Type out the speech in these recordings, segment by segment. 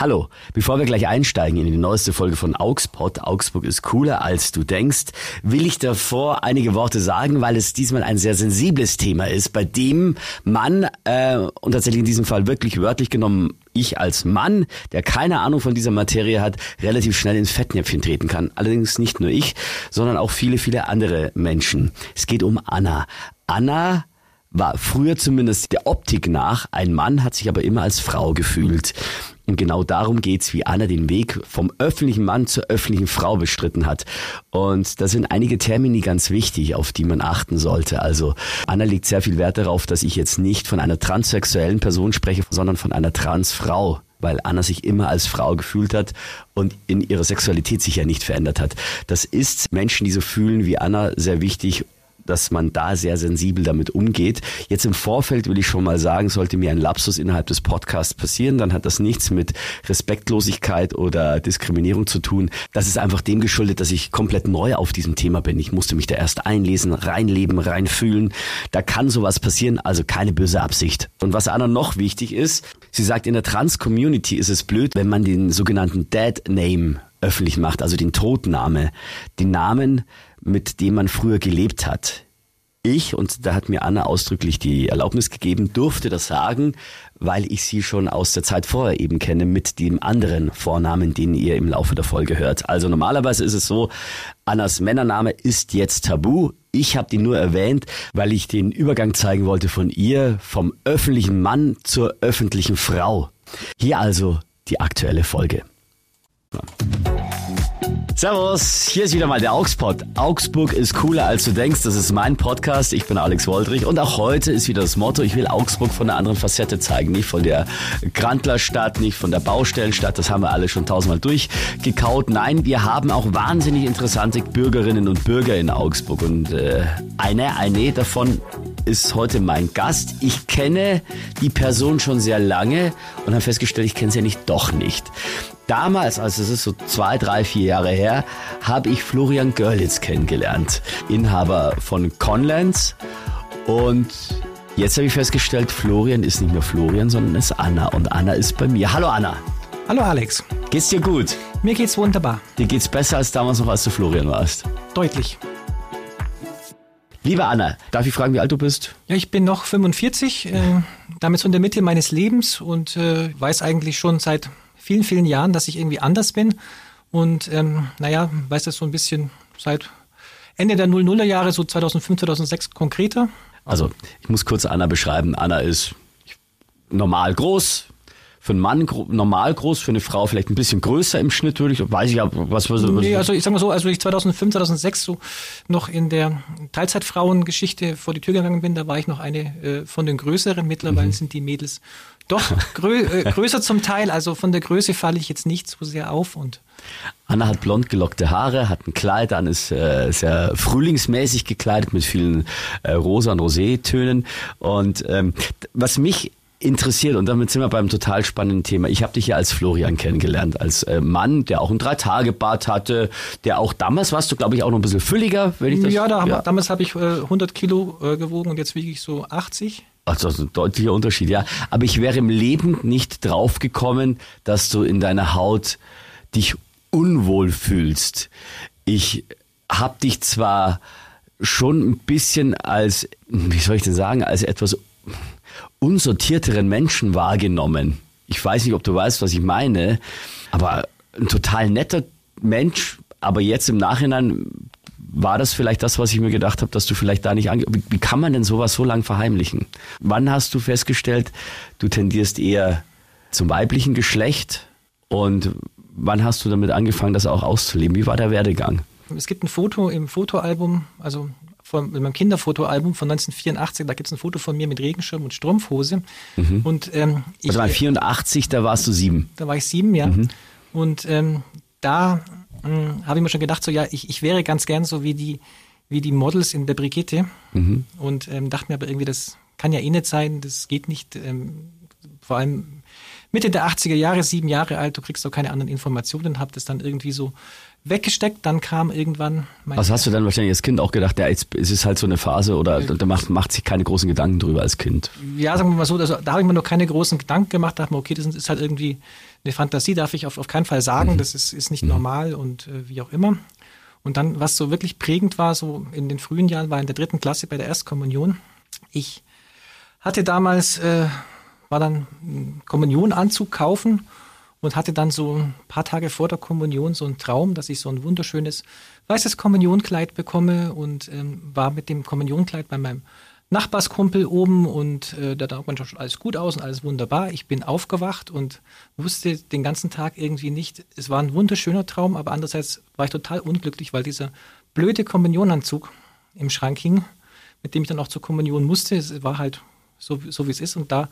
Hallo, bevor wir gleich einsteigen in die neueste Folge von Augsburg, Augsburg ist cooler als du denkst, will ich davor einige Worte sagen, weil es diesmal ein sehr sensibles Thema ist, bei dem man, äh, und tatsächlich in diesem Fall wirklich wörtlich genommen, ich als Mann, der keine Ahnung von dieser Materie hat, relativ schnell ins Fettnäpfchen treten kann. Allerdings nicht nur ich, sondern auch viele, viele andere Menschen. Es geht um Anna. Anna war früher zumindest der Optik nach ein Mann, hat sich aber immer als Frau gefühlt. Und genau darum geht's, wie Anna den Weg vom öffentlichen Mann zur öffentlichen Frau bestritten hat. Und da sind einige Termini ganz wichtig, auf die man achten sollte. Also Anna legt sehr viel Wert darauf, dass ich jetzt nicht von einer transsexuellen Person spreche, sondern von einer Transfrau weil Anna sich immer als Frau gefühlt hat und in ihrer Sexualität sich ja nicht verändert hat. Das ist Menschen, die so fühlen wie Anna, sehr wichtig dass man da sehr sensibel damit umgeht. Jetzt im Vorfeld will ich schon mal sagen, sollte mir ein Lapsus innerhalb des Podcasts passieren, dann hat das nichts mit Respektlosigkeit oder Diskriminierung zu tun. Das ist einfach dem geschuldet, dass ich komplett neu auf diesem Thema bin. Ich musste mich da erst einlesen, reinleben, reinfühlen. Da kann sowas passieren, also keine böse Absicht. Und was Anna noch wichtig ist, sie sagt, in der Trans-Community ist es blöd, wenn man den sogenannten Dead Name öffentlich macht, also den Todname, den Namen, mit dem man früher gelebt hat. Ich, und da hat mir Anna ausdrücklich die Erlaubnis gegeben, durfte das sagen, weil ich sie schon aus der Zeit vorher eben kenne mit dem anderen Vornamen, den ihr im Laufe der Folge hört. Also normalerweise ist es so, Annas Männername ist jetzt tabu. Ich habe die nur erwähnt, weil ich den Übergang zeigen wollte von ihr, vom öffentlichen Mann zur öffentlichen Frau. Hier also die aktuelle Folge. Servus, hier ist wieder mal der Auxpod. Augsburg ist cooler als du denkst. Das ist mein Podcast. Ich bin Alex Woldrich und auch heute ist wieder das Motto, ich will Augsburg von einer anderen Facette zeigen. Nicht von der Grantlerstadt, nicht von der Baustellenstadt. Das haben wir alle schon tausendmal durchgekaut. Nein, wir haben auch wahnsinnig interessante Bürgerinnen und Bürger in Augsburg. Und äh, eine, eine davon ist heute mein Gast. Ich kenne die Person schon sehr lange und habe festgestellt, ich kenne sie ja nicht doch nicht. Damals, also es ist so zwei, drei, vier Jahre her, habe ich Florian Görlitz kennengelernt, Inhaber von Conlands. Und jetzt habe ich festgestellt, Florian ist nicht mehr Florian, sondern ist Anna. Und Anna ist bei mir. Hallo Anna. Hallo Alex. Geht's dir gut? Mir geht's wunderbar. Dir geht's besser als damals noch, als du Florian warst? Deutlich. Liebe Anna, darf ich fragen, wie alt du bist? Ja, ich bin noch 45, äh, damit so in der Mitte meines Lebens und äh, weiß eigentlich schon seit vielen, vielen Jahren, dass ich irgendwie anders bin. Und ähm, naja, weiß das so ein bisschen seit Ende der 00er Jahre, so 2005, 2006 konkreter. Also ich muss kurz Anna beschreiben. Anna ist normal groß, für einen Mann normal groß, für eine Frau vielleicht ein bisschen größer im Schnitt, würde ich, weiß ich ja, was, was Nee, also ich sag mal so, als ich 2005, 2006 so noch in der Teilzeitfrauengeschichte vor die Tür gegangen bin, da war ich noch eine äh, von den größeren. Mittlerweile mhm. sind die Mädels doch, grö äh, größer zum Teil. Also von der Größe falle ich jetzt nicht so sehr auf und Anna hat blond gelockte Haare, hat ein Kleid an, ist äh, sehr frühlingsmäßig gekleidet mit vielen äh, rosa und Rosé-Tönen. Und ähm, was mich interessiert und damit sind wir beim total spannenden Thema. Ich habe dich ja als Florian kennengelernt, als äh, Mann, der auch ein Drei-Tage-Bart hatte, der auch damals warst du, glaube ich, auch noch ein bisschen fülliger, wenn ich das... Ja, da ja. damals habe ich äh, 100 Kilo äh, gewogen und jetzt wiege ich so 80. Also das ist ein deutlicher Unterschied, ja. Aber ich wäre im Leben nicht drauf gekommen, dass du in deiner Haut dich unwohl fühlst. Ich habe dich zwar schon ein bisschen als, wie soll ich denn sagen, als etwas unsortierteren Menschen wahrgenommen. Ich weiß nicht, ob du weißt, was ich meine, aber ein total netter Mensch, aber jetzt im Nachhinein war das vielleicht das, was ich mir gedacht habe, dass du vielleicht da nicht ange wie, wie kann man denn sowas so lang verheimlichen? Wann hast du festgestellt, du tendierst eher zum weiblichen Geschlecht und wann hast du damit angefangen, das auch auszuleben? Wie war der Werdegang? Es gibt ein Foto im Fotoalbum, also von meinem Kinderfotoalbum von 1984, da gibt es ein Foto von mir mit Regenschirm und Strumpfhose. Mhm. Und, ähm, ich, also 84, da warst du sieben. Da war ich sieben, ja. Mhm. Und ähm, da hm, habe ich mir schon gedacht, so ja, ich, ich wäre ganz gern so wie die, wie die Models in der Brigitte. Mhm. Und ähm, dachte mir aber irgendwie, das kann ja eh nicht sein, das geht nicht. Ähm, vor allem Mitte der 80er Jahre, sieben Jahre alt, du kriegst doch keine anderen Informationen, hab das dann irgendwie so weggesteckt. Dann kam irgendwann mein. Was hast du dann wahrscheinlich als Kind auch gedacht? Ja, jetzt, es ist halt so eine Phase oder da macht, macht sich keine großen Gedanken drüber als Kind. Ja, sagen wir mal so, also, da habe ich mir noch keine großen Gedanken gemacht. Da dachte mir, okay, das ist halt irgendwie eine Fantasie, darf ich auf, auf keinen Fall sagen. Mhm. Das ist, ist nicht mhm. normal und äh, wie auch immer. Und dann, was so wirklich prägend war, so in den frühen Jahren, war in der dritten Klasse bei der Erstkommunion. Ich hatte damals, äh, war dann Kommunionanzug kaufen und hatte dann so ein paar Tage vor der Kommunion so einen Traum, dass ich so ein wunderschönes weißes Kommunionkleid bekomme und ähm, war mit dem Kommunionkleid bei meinem Nachbarskumpel oben und äh, da sah man schon alles gut aus und alles wunderbar. Ich bin aufgewacht und wusste den ganzen Tag irgendwie nicht, es war ein wunderschöner Traum, aber andererseits war ich total unglücklich, weil dieser blöde Kommunionanzug im Schrank hing, mit dem ich dann auch zur Kommunion musste. Es war halt so, so wie es ist und da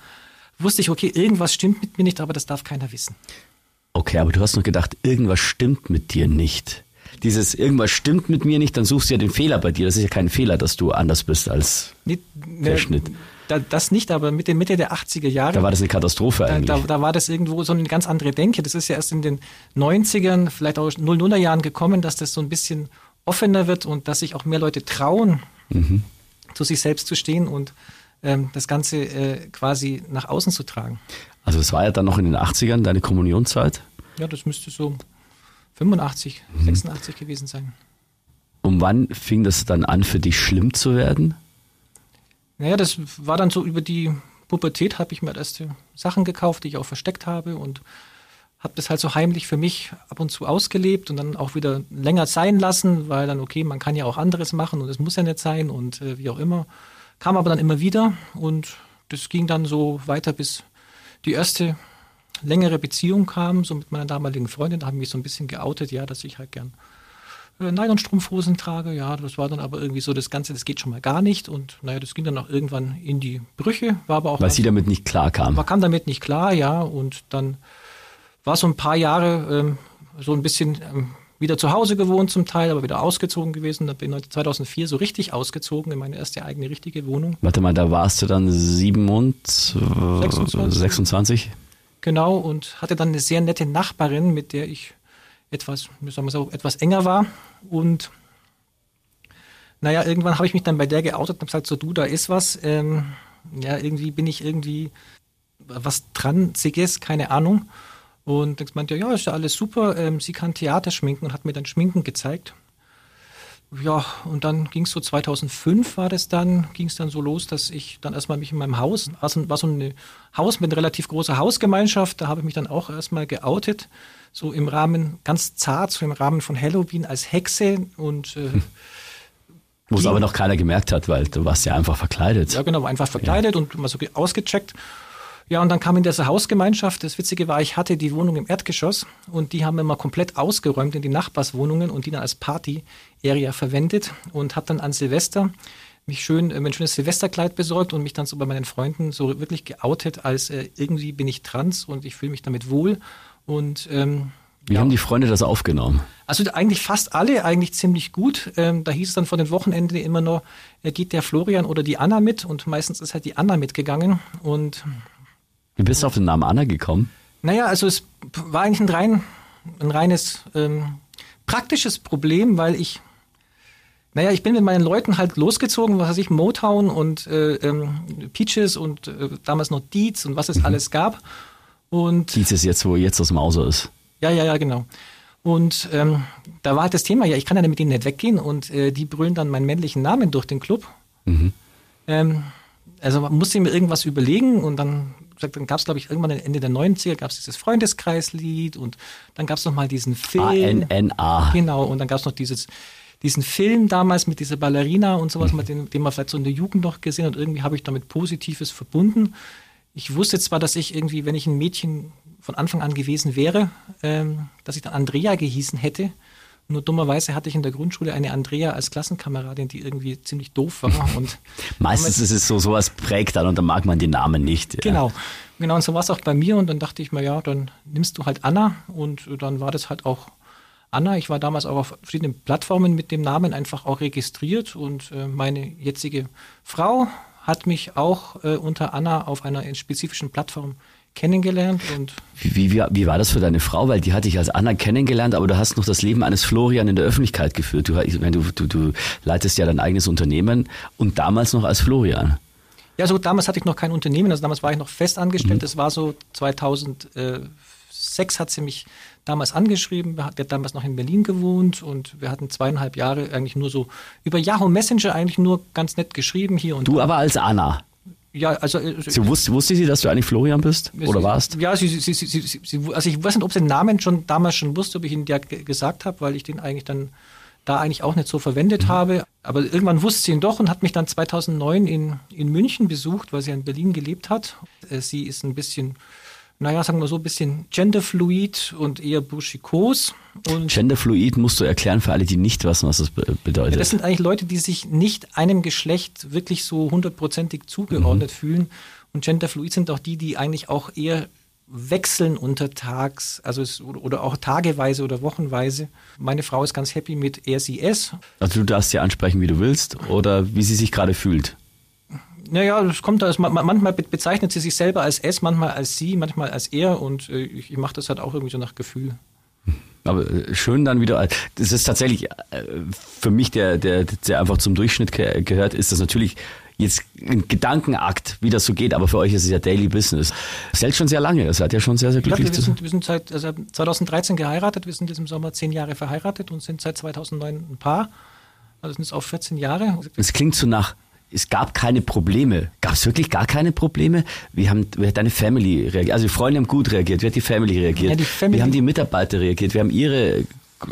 wusste ich, okay, irgendwas stimmt mit mir nicht, aber das darf keiner wissen. Okay, aber du hast noch gedacht, irgendwas stimmt mit dir nicht. Dieses irgendwas stimmt mit mir nicht, dann suchst du ja den Fehler bei dir. Das ist ja kein Fehler, dass du anders bist als nee, der Schnitt. Da, das nicht, aber Mitte, Mitte der 80er Jahre. Da war das eine Katastrophe eigentlich. Da, da, war das irgendwo so eine ganz andere Denke. Das ist ja erst in den 90ern, vielleicht auch 00er Jahren gekommen, dass das so ein bisschen offener wird und dass sich auch mehr Leute trauen, mhm. zu sich selbst zu stehen und das Ganze äh, quasi nach außen zu tragen. Also es war ja dann noch in den 80ern deine Kommunionzeit? Ja, das müsste so 85, mhm. 86 gewesen sein. Und wann fing das dann an für dich schlimm zu werden? Naja, das war dann so über die Pubertät, habe ich mir erste Sachen gekauft, die ich auch versteckt habe und habe das halt so heimlich für mich ab und zu ausgelebt und dann auch wieder länger sein lassen, weil dann, okay, man kann ja auch anderes machen und es muss ja nicht sein und äh, wie auch immer. Kam aber dann immer wieder und das ging dann so weiter, bis die erste längere Beziehung kam, so mit meiner damaligen Freundin. Da habe ich mich so ein bisschen geoutet, ja, dass ich halt gern äh, Nylonstrumpfhosen trage. Ja, das war dann aber irgendwie so das Ganze, das geht schon mal gar nicht. Und naja, das ging dann auch irgendwann in die Brüche. War aber auch. Weil sie damit nicht klar kam. Man kam damit nicht klar, ja. Und dann war so ein paar Jahre ähm, so ein bisschen ähm, wieder zu Hause gewohnt zum Teil, aber wieder ausgezogen gewesen. Da bin ich 2004 so richtig ausgezogen in meine erste eigene richtige Wohnung. Warte mal, da warst du dann 27? 26. 26? Genau, und hatte dann eine sehr nette Nachbarin, mit der ich etwas, sagen wir so, etwas enger war. Und naja, irgendwann habe ich mich dann bei der geoutet und habe gesagt, so du, da ist was. Ähm, ja, irgendwie bin ich irgendwie was dran, Transiges, keine Ahnung. Und dann meinte ja, ist ja alles super. Ähm, sie kann Theater schminken und hat mir dann Schminken gezeigt. Ja, und dann ging es so 2005 war das dann, ging es dann so los, dass ich dann erstmal mich in meinem Haus, war so, war so ein Haus mit einer relativ großer Hausgemeinschaft, da habe ich mich dann auch erstmal geoutet, so im Rahmen, ganz zart, so im Rahmen von Halloween als Hexe und äh, hm. Wo es aber noch keiner gemerkt hat, weil du warst ja einfach verkleidet. Ja, genau, einfach verkleidet ja. und mal so ausgecheckt. Ja, und dann kam in diese Hausgemeinschaft. Das Witzige war, ich hatte die Wohnung im Erdgeschoss und die haben wir mal komplett ausgeräumt in die Nachbarswohnungen und die dann als Party-Area verwendet und habe dann an Silvester mich schön, äh, mein schönes Silvesterkleid besorgt und mich dann so bei meinen Freunden so wirklich geoutet, als äh, irgendwie bin ich trans und ich fühle mich damit wohl. Und ähm, wie ja. haben die Freunde das aufgenommen? Also eigentlich fast alle eigentlich ziemlich gut. Ähm, da hieß es dann vor den Wochenenden immer nur, äh, geht der Florian oder die Anna mit und meistens ist halt die Anna mitgegangen und wie bist du auf den Namen Anna gekommen? Naja, also es war eigentlich ein, rein, ein reines ähm, praktisches Problem, weil ich, naja, ich bin mit meinen Leuten halt losgezogen, was weiß ich, Motown und äh, ähm, Peaches und äh, damals noch Dietz und was es mhm. alles gab. Und Dietz ist jetzt, wo jetzt das Mauser ist. Ja, ja, ja, genau. Und ähm, da war halt das Thema, ja, ich kann ja mit denen nicht weggehen und äh, die brüllen dann meinen männlichen Namen durch den Club. Mhm. Ähm, also man musste mir irgendwas überlegen und dann dann gab es, glaube ich, irgendwann Ende der 90er gab es dieses Freundeskreislied und dann gab es noch mal diesen Film. ANNA. Genau, und dann gab es noch dieses, diesen Film damals mit dieser Ballerina und sowas, mhm. den, den man vielleicht so in der Jugend noch gesehen hat. Und irgendwie habe ich damit Positives verbunden. Ich wusste zwar, dass ich irgendwie, wenn ich ein Mädchen von Anfang an gewesen wäre, ähm, dass ich dann Andrea gehießen hätte. Nur dummerweise hatte ich in der Grundschule eine Andrea als Klassenkameradin, die irgendwie ziemlich doof war. Und Meistens ist es so, sowas prägt dann und dann mag man den Namen nicht. Ja. Genau. Genau, und so war es auch bei mir. Und dann dachte ich mir, ja, dann nimmst du halt Anna. Und dann war das halt auch Anna. Ich war damals auch auf verschiedenen Plattformen mit dem Namen einfach auch registriert. Und äh, meine jetzige Frau hat mich auch äh, unter Anna auf einer spezifischen Plattform kennengelernt und wie, wie, wie war das für deine Frau? Weil die hatte ich als Anna kennengelernt, aber du hast noch das Leben eines Florian in der Öffentlichkeit geführt. Du, du, du, du leitest ja dein eigenes Unternehmen und damals noch als Florian. Ja, so damals hatte ich noch kein Unternehmen, also damals war ich noch fest angestellt. Mhm. Das war so 2006 hat sie mich damals angeschrieben. Wir hat damals noch in Berlin gewohnt und wir hatten zweieinhalb Jahre eigentlich nur so über Yahoo Messenger eigentlich nur ganz nett geschrieben hier und Du da. aber als Anna. Ja, also. Äh, sie wusste, wusste sie, dass du eigentlich Florian bist? Oder warst? Ja, sie, sie, sie, also ich weiß nicht, ob sie den Namen schon damals schon wusste, ob ich ihn ja gesagt habe, weil ich den eigentlich dann da eigentlich auch nicht so verwendet mhm. habe. Aber irgendwann wusste sie ihn doch und hat mich dann 2009 in, in München besucht, weil sie in Berlin gelebt hat. Äh, sie ist ein bisschen naja, sagen wir so ein bisschen genderfluid und eher burschikos. Und genderfluid musst du erklären für alle, die nicht wissen, was das bedeutet. Ja, das sind eigentlich Leute, die sich nicht einem Geschlecht wirklich so hundertprozentig zugeordnet mhm. fühlen. Und genderfluid sind auch die, die eigentlich auch eher wechseln untertags, also es, oder auch tageweise oder wochenweise. Meine Frau ist ganz happy mit er, sie, es. Also du darfst sie ansprechen, wie du willst oder wie sie sich gerade fühlt. Naja, es kommt da, manchmal bezeichnet sie sich selber als es, manchmal als sie, manchmal als er und äh, ich, ich mache das halt auch irgendwie so nach Gefühl. Aber äh, schön dann wieder, das ist tatsächlich äh, für mich, der, der, der einfach zum Durchschnitt gehört, ist das natürlich jetzt ein Gedankenakt, wie das so geht, aber für euch ist es ja Daily Business. Das hält schon sehr lange, ihr seid ja schon sehr, sehr glücklich. Ja, wir, sind, wir sind seit also 2013 geheiratet, wir sind jetzt im Sommer zehn Jahre verheiratet und sind seit 2009 ein Paar. Also sind es auch 14 Jahre. Es klingt so nach es gab keine Probleme. Gab es wirklich gar keine Probleme? Wie, haben, wie hat deine Family reagiert? Also die Freunde haben gut reagiert. Wie hat die Family reagiert? Ja, die Family wie haben die Mitarbeiter reagiert? Wie haben ihre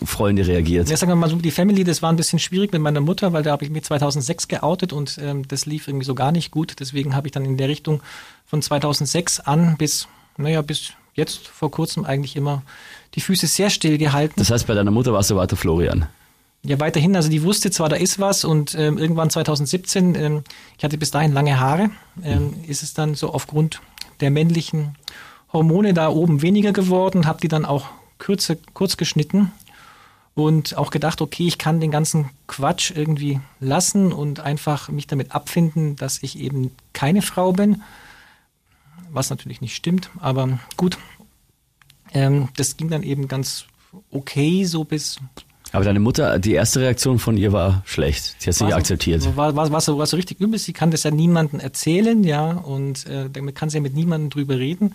Freunde reagiert? Ja, sagen wir mal so, die Family, das war ein bisschen schwierig mit meiner Mutter, weil da habe ich mich 2006 geoutet und ähm, das lief irgendwie so gar nicht gut. Deswegen habe ich dann in der Richtung von 2006 an bis, naja, bis jetzt vor kurzem eigentlich immer die Füße sehr still gehalten. Das heißt, bei deiner Mutter warst du weiter Florian? Ja, weiterhin, also die wusste zwar, da ist was und ähm, irgendwann 2017, ähm, ich hatte bis dahin lange Haare, ähm, mhm. ist es dann so aufgrund der männlichen Hormone da oben weniger geworden, habe die dann auch kürze, kurz geschnitten und auch gedacht, okay, ich kann den ganzen Quatsch irgendwie lassen und einfach mich damit abfinden, dass ich eben keine Frau bin, was natürlich nicht stimmt, aber gut, ähm, das ging dann eben ganz okay so bis aber deine Mutter, die erste Reaktion von ihr war schlecht. Sie hat es nicht akzeptiert. War, war, war, so, war so richtig übel. Sie kann das ja niemandem erzählen, ja, und äh, damit kann sie ja mit niemandem drüber reden.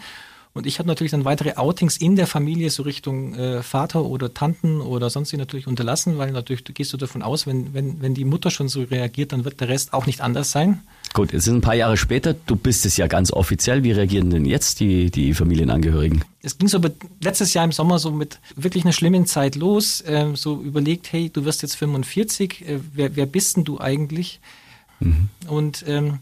Und ich habe natürlich dann weitere Outings in der Familie so Richtung äh, Vater oder Tanten oder sonst wie natürlich unterlassen, weil natürlich du gehst du davon aus, wenn, wenn, wenn die Mutter schon so reagiert, dann wird der Rest auch nicht anders sein. Gut, es sind ein paar Jahre später, du bist es ja ganz offiziell. Wie reagieren denn jetzt die, die Familienangehörigen? Es ging so letztes Jahr im Sommer so mit wirklich einer schlimmen Zeit los, äh, so überlegt, hey, du wirst jetzt 45, äh, wer, wer bist denn du eigentlich? Mhm. Und ähm,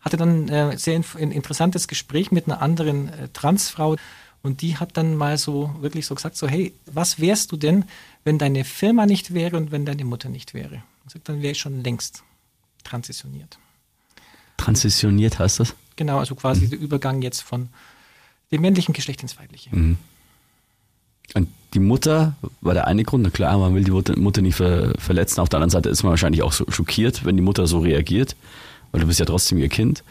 hatte dann äh, sehr ein interessantes Gespräch mit einer anderen äh, Transfrau und die hat dann mal so wirklich so gesagt, so hey, was wärst du denn, wenn deine Firma nicht wäre und wenn deine Mutter nicht wäre? Und sagt, dann wäre ich schon längst transitioniert. Transitioniert heißt das? Genau, also quasi mhm. der Übergang jetzt von dem männlichen Geschlecht ins weibliche. Mhm. Und die Mutter war der eine Grund, na klar, man will die Mutter nicht ver verletzen. Auf der anderen Seite ist man wahrscheinlich auch so schockiert, wenn die Mutter so reagiert weil du bist ja trotzdem ihr Kind.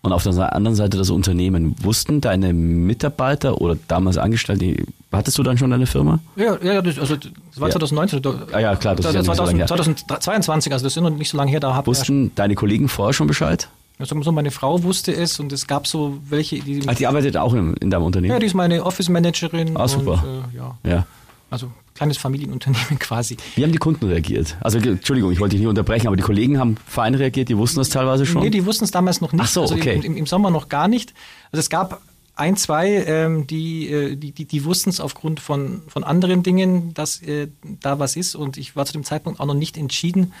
Und auf der anderen Seite das Unternehmen. Wussten deine Mitarbeiter oder damals Angestellte, hattest du dann schon deine Firma? Ja, ja das, also das war ja. 2019. Ah ja, klar, das ist ja 2000, so 2022, also das ist noch nicht so lange her. Da Wussten ja deine Kollegen vorher schon Bescheid? Also so, meine Frau wusste es und es gab so welche, die... Ach, die arbeitet auch in, in deinem Unternehmen? Ja, die ist meine Office-Managerin. Ah, super. Und, äh, ja. ja. Also kleines Familienunternehmen quasi. Wie haben die Kunden reagiert? Also Entschuldigung, ich wollte dich nicht unterbrechen, aber die Kollegen haben fein reagiert, die wussten das teilweise schon? Nee, die wussten es damals noch nicht. Ach so, also okay. Also im, im, Sommer noch gar nicht. Also es gab ein, zwei, ähm, die, äh, die, die, die wussten es aufgrund von, von anderen Dingen, dass äh, da was ist. Und ich war zu dem Zeitpunkt auch noch nicht entschieden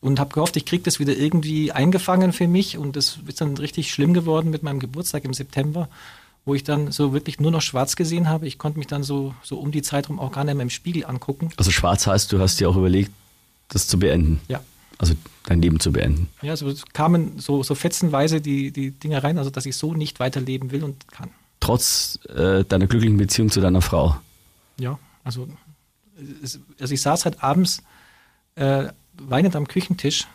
und habe gehofft, ich kriege das wieder irgendwie eingefangen für mich. Und das ist dann richtig schlimm geworden mit meinem Geburtstag im September wo ich dann so wirklich nur noch schwarz gesehen habe. Ich konnte mich dann so, so um die Zeit rum auch gar nicht mehr im Spiegel angucken. Also schwarz heißt, du hast dir auch überlegt, das zu beenden? Ja. Also dein Leben zu beenden? Ja, so kamen so, so fetzenweise die, die Dinge rein, also dass ich so nicht weiterleben will und kann. Trotz äh, deiner glücklichen Beziehung zu deiner Frau? Ja, also, also ich saß halt abends äh, weinend am Küchentisch,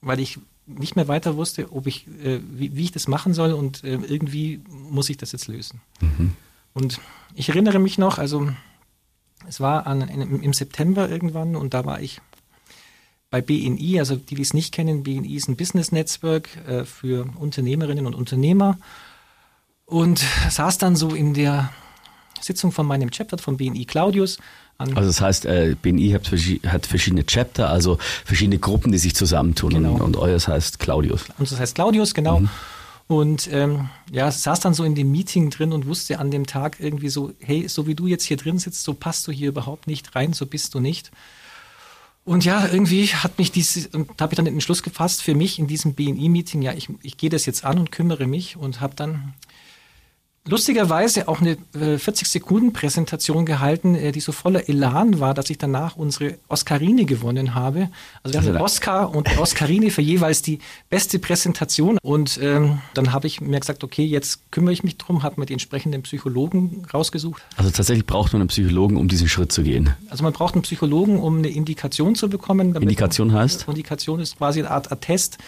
weil ich nicht mehr weiter wusste, ob ich, äh, wie, wie, ich das machen soll und äh, irgendwie muss ich das jetzt lösen. Mhm. Und ich erinnere mich noch, also es war an, in, im September irgendwann und da war ich bei BNI, also die, die es nicht kennen, BNI ist ein Business-Netzwerk äh, für Unternehmerinnen und Unternehmer und saß dann so in der Sitzung von meinem Chapter von BNI Claudius. also das heißt, äh, BNI hat, hat, verschiedene Chapter, also verschiedene Gruppen, die sich zusammentun genau. und, und euers heißt Claudius. Und das heißt Claudius, genau. Mhm. Und ähm, ja, saß dann so in dem Meeting drin und wusste an dem Tag irgendwie so, hey, so wie du jetzt hier drin sitzt, so passt du hier überhaupt nicht rein, so bist du nicht. Und ja, irgendwie hat mich diese, und habe ich dann den Entschluss gefasst für mich in diesem BNI-Meeting, ja, ich, ich gehe das jetzt an und kümmere mich und habe dann lustigerweise auch eine 40-Sekunden-Präsentation äh, gehalten, äh, die so voller Elan war, dass ich danach unsere Oscarine gewonnen habe. Also wir haben den Oscar und Oscarine für jeweils die beste Präsentation. Und ähm, dann habe ich mir gesagt, okay, jetzt kümmere ich mich drum, habe mir die entsprechenden Psychologen rausgesucht. Also tatsächlich braucht man einen Psychologen, um diesen Schritt zu gehen. Also man braucht einen Psychologen, um eine Indikation zu bekommen. Indikation heißt? Indikation ist quasi eine Art Attest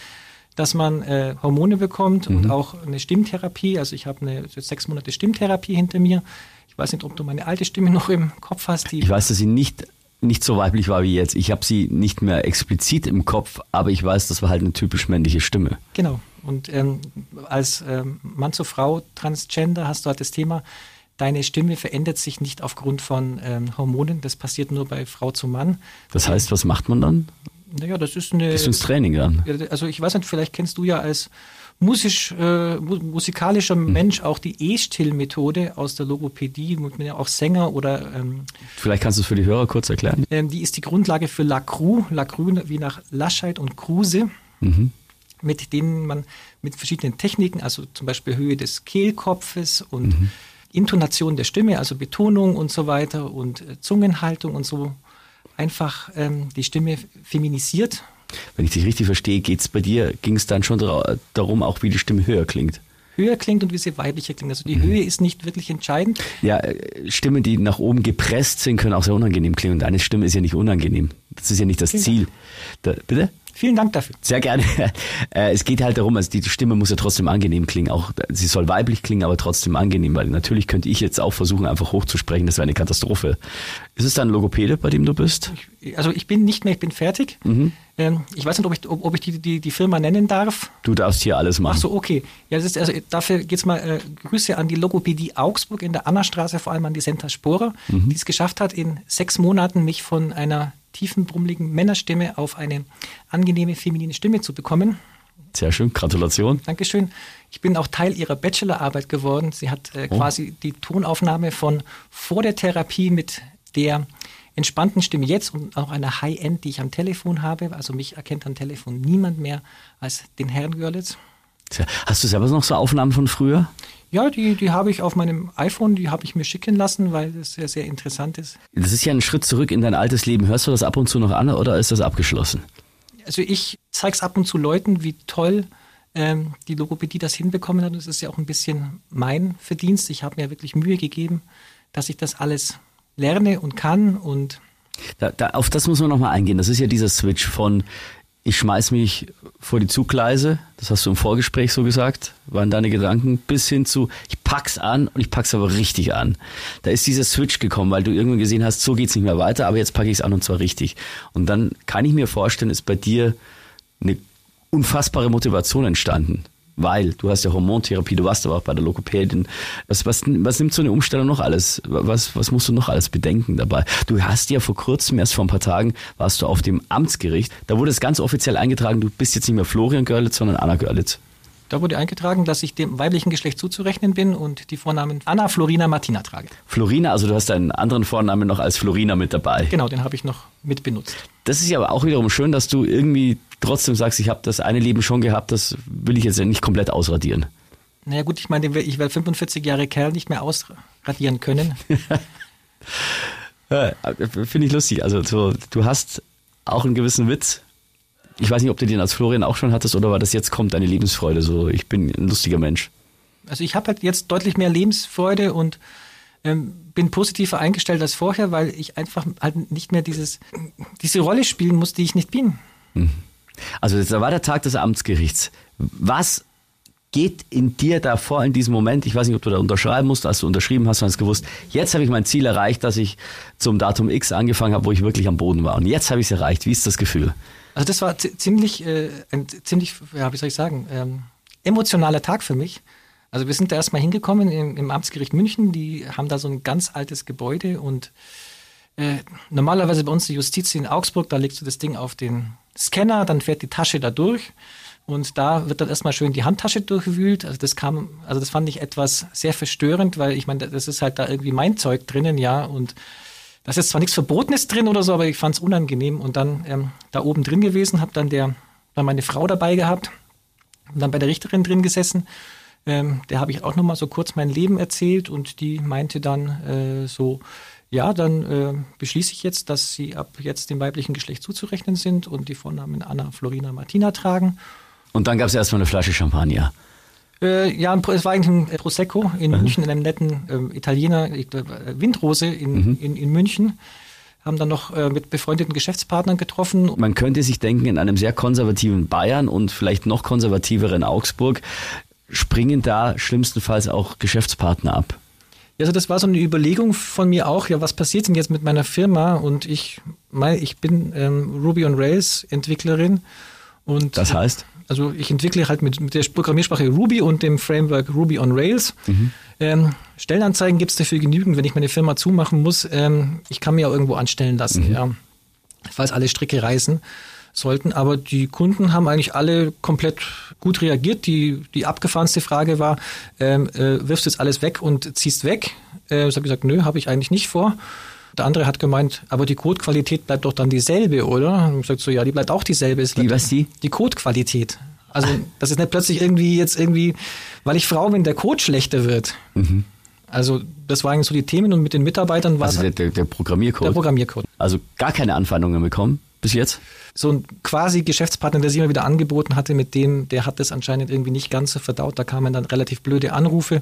dass man äh, Hormone bekommt mhm. und auch eine Stimmtherapie. Also ich habe eine sechs Monate Stimmtherapie hinter mir. Ich weiß nicht, ob du meine alte Stimme noch im Kopf hast. ich weiß, dass sie nicht nicht so weiblich war wie jetzt. Ich habe sie nicht mehr explizit im Kopf, aber ich weiß, das war halt eine typisch männliche Stimme. Genau. Und ähm, als ähm, Mann zu Frau Transgender hast du halt das Thema, deine Stimme verändert sich nicht aufgrund von ähm, Hormonen. Das passiert nur bei Frau zu Mann. Das heißt, was macht man dann? Naja, das ist eine. Das ist ins Training dann. Also ich weiß nicht, vielleicht kennst du ja als musisch, äh, musikalischer mhm. Mensch auch die E-Still-Methode aus der Logopädie, mit ja auch Sänger oder ähm, Vielleicht kannst du es für die Hörer kurz erklären. Ähm, die ist die Grundlage für Lacroix, Lacroix wie nach Laschheit und Kruse. Mhm. mit denen man mit verschiedenen Techniken, also zum Beispiel Höhe des Kehlkopfes und mhm. Intonation der Stimme, also Betonung und so weiter und äh, Zungenhaltung und so einfach ähm, die Stimme feminisiert. Wenn ich dich richtig verstehe, geht's bei dir, ging es dann schon darum, auch wie die Stimme höher klingt höher klingt und wie sie weiblicher klingt. Also die mhm. Höhe ist nicht wirklich entscheidend. Ja, äh, Stimmen, die nach oben gepresst sind, können auch sehr unangenehm klingen. Und deine Stimme ist ja nicht unangenehm. Das ist ja nicht das Vielen Ziel. Da, bitte? Vielen Dank dafür. Sehr gerne. Äh, es geht halt darum, also die Stimme muss ja trotzdem angenehm klingen. Auch sie soll weiblich klingen, aber trotzdem angenehm, weil natürlich könnte ich jetzt auch versuchen, einfach hochzusprechen. Das wäre eine Katastrophe. Ist es dann Logopäde, bei dem du bist? Also ich bin nicht mehr, ich bin fertig. Mhm. Ähm, ich weiß nicht, ob ich, ob, ob ich die, die, die Firma nennen darf. Du darfst hier alles machen. Ach so, okay. Ja, das ist, also dafür geht's mal äh, Grüße an die Logopädie Augsburg in der Annastraße, vor allem an die Senta Sporer, mhm. die es geschafft hat, in sechs Monaten mich von einer tiefen, brummeligen Männerstimme auf eine angenehme feminine Stimme zu bekommen. Sehr schön, Gratulation. Dankeschön. Ich bin auch Teil ihrer Bachelorarbeit geworden. Sie hat äh, oh. quasi die Tonaufnahme von vor der Therapie mit der entspannten Stimme jetzt und auch einer High-End, die ich am Telefon habe. Also mich erkennt am Telefon niemand mehr als den Herrn Görlitz. Hast du selber noch so Aufnahmen von früher? Ja, die, die habe ich auf meinem iPhone, die habe ich mir schicken lassen, weil das sehr, sehr interessant ist. Das ist ja ein Schritt zurück in dein altes Leben. Hörst du das ab und zu noch an oder ist das abgeschlossen? Also ich zeige es ab und zu Leuten, wie toll ähm, die Logopädie das hinbekommen hat. Das ist ja auch ein bisschen mein Verdienst. Ich habe mir wirklich Mühe gegeben, dass ich das alles lerne und kann und da, da, auf das muss man nochmal eingehen. Das ist ja dieser Switch von ich schmeiß mich vor die Zugleise, das hast du im Vorgespräch so gesagt, waren deine Gedanken, bis hin zu, ich pack's an und ich pack's aber richtig an. Da ist dieser Switch gekommen, weil du irgendwann gesehen hast, so geht's nicht mehr weiter, aber jetzt packe ich's an und zwar richtig. Und dann kann ich mir vorstellen, ist bei dir eine unfassbare Motivation entstanden weil du hast ja Hormontherapie, du warst aber auch bei der Lokopädin. Was, was, was nimmt so eine Umstellung noch alles? Was, was musst du noch alles bedenken dabei? Du hast ja vor kurzem, erst vor ein paar Tagen, warst du auf dem Amtsgericht. Da wurde es ganz offiziell eingetragen, du bist jetzt nicht mehr Florian Görlitz, sondern Anna Görlitz. Da wurde eingetragen, dass ich dem weiblichen Geschlecht zuzurechnen bin und die Vornamen Anna Florina Martina trage. Florina, also du hast einen anderen Vornamen noch als Florina mit dabei. Genau, den habe ich noch mit benutzt. Das ist ja aber auch wiederum schön, dass du irgendwie trotzdem sagst, ich habe das eine Leben schon gehabt, das will ich jetzt ja nicht komplett ausradieren. Naja gut, ich meine, ich werde 45 Jahre Kerl nicht mehr ausradieren können. ja, Finde ich lustig. Also so, du hast auch einen gewissen Witz ich weiß nicht, ob du den als Florian auch schon hattest oder war das jetzt kommt deine Lebensfreude. So, ich bin ein lustiger Mensch. Also ich habe halt jetzt deutlich mehr Lebensfreude und ähm, bin positiver eingestellt als vorher, weil ich einfach halt nicht mehr dieses, diese Rolle spielen muss, die ich nicht bin. Mhm. Also da war der Tag des Amtsgerichts. Was geht in dir da vor in diesem Moment? Ich weiß nicht, ob du da unterschreiben musst. Als du unterschrieben hast, hast du gewusst, jetzt habe ich mein Ziel erreicht, dass ich zum Datum X angefangen habe, wo ich wirklich am Boden war. Und jetzt habe ich es erreicht. Wie ist das Gefühl? Also das war ziemlich, äh, ein ziemlich, ja, wie soll ich sagen, ähm, emotionaler Tag für mich. Also wir sind da erstmal hingekommen im, im, Amtsgericht München. Die haben da so ein ganz altes Gebäude und äh, normalerweise bei uns die Justiz in Augsburg, da legst du das Ding auf den Scanner, dann fährt die Tasche da durch und da wird dann erstmal schön die Handtasche durchwühlt. Also das kam, also das fand ich etwas sehr verstörend, weil ich meine, das ist halt da irgendwie mein Zeug drinnen, ja. Und da ist zwar nichts Verbotenes drin oder so, aber ich fand es unangenehm. Und dann ähm, da oben drin gewesen, habe dann der, dann meine Frau dabei gehabt und dann bei der Richterin drin gesessen. Ähm, der habe ich auch nochmal so kurz mein Leben erzählt und die meinte dann äh, so, ja, dann äh, beschließe ich jetzt, dass sie ab jetzt dem weiblichen Geschlecht zuzurechnen sind und die Vornamen Anna, Florina, Martina tragen. Und dann gab es erstmal eine Flasche Champagner. Äh, ja, es war eigentlich ein Prosecco in mhm. München, in einem netten äh, Italiener, äh, Windrose in, mhm. in, in, München. Haben dann noch äh, mit befreundeten Geschäftspartnern getroffen. Man könnte sich denken, in einem sehr konservativen Bayern und vielleicht noch konservativeren Augsburg springen da schlimmstenfalls auch Geschäftspartner ab. Ja, also das war so eine Überlegung von mir auch, ja, was passiert denn jetzt mit meiner Firma? Und ich, mein, ich bin ähm, Ruby on Rails Entwicklerin. Und das heißt? Also ich entwickle halt mit, mit der Programmiersprache Ruby und dem Framework Ruby on Rails. Mhm. Ähm, Stellenanzeigen gibt es dafür genügend, wenn ich meine Firma zumachen muss. Ähm, ich kann mir auch irgendwo anstellen lassen, mhm. ja, falls alle Stricke reißen sollten. Aber die Kunden haben eigentlich alle komplett gut reagiert. Die, die abgefahrenste Frage war, ähm, äh, wirfst du jetzt alles weg und ziehst weg? Äh, ich habe gesagt, nö, habe ich eigentlich nicht vor. Der andere hat gemeint, aber die Codequalität bleibt doch dann dieselbe, oder? Und ich gesagt so, ja, die bleibt auch dieselbe. Die, was die? Die Codequalität. Also, das ist nicht plötzlich irgendwie jetzt irgendwie, weil ich Frau bin, der Code schlechter wird. Mhm. Also, das waren so die Themen und mit den Mitarbeitern war also der, der, der Programmiercode. Der Programmiercode. Also gar keine Anfeindungen bekommen bis jetzt? So ein quasi Geschäftspartner, der sich immer wieder angeboten hatte, mit dem, der hat das anscheinend irgendwie nicht ganz so verdaut. Da kamen dann relativ blöde Anrufe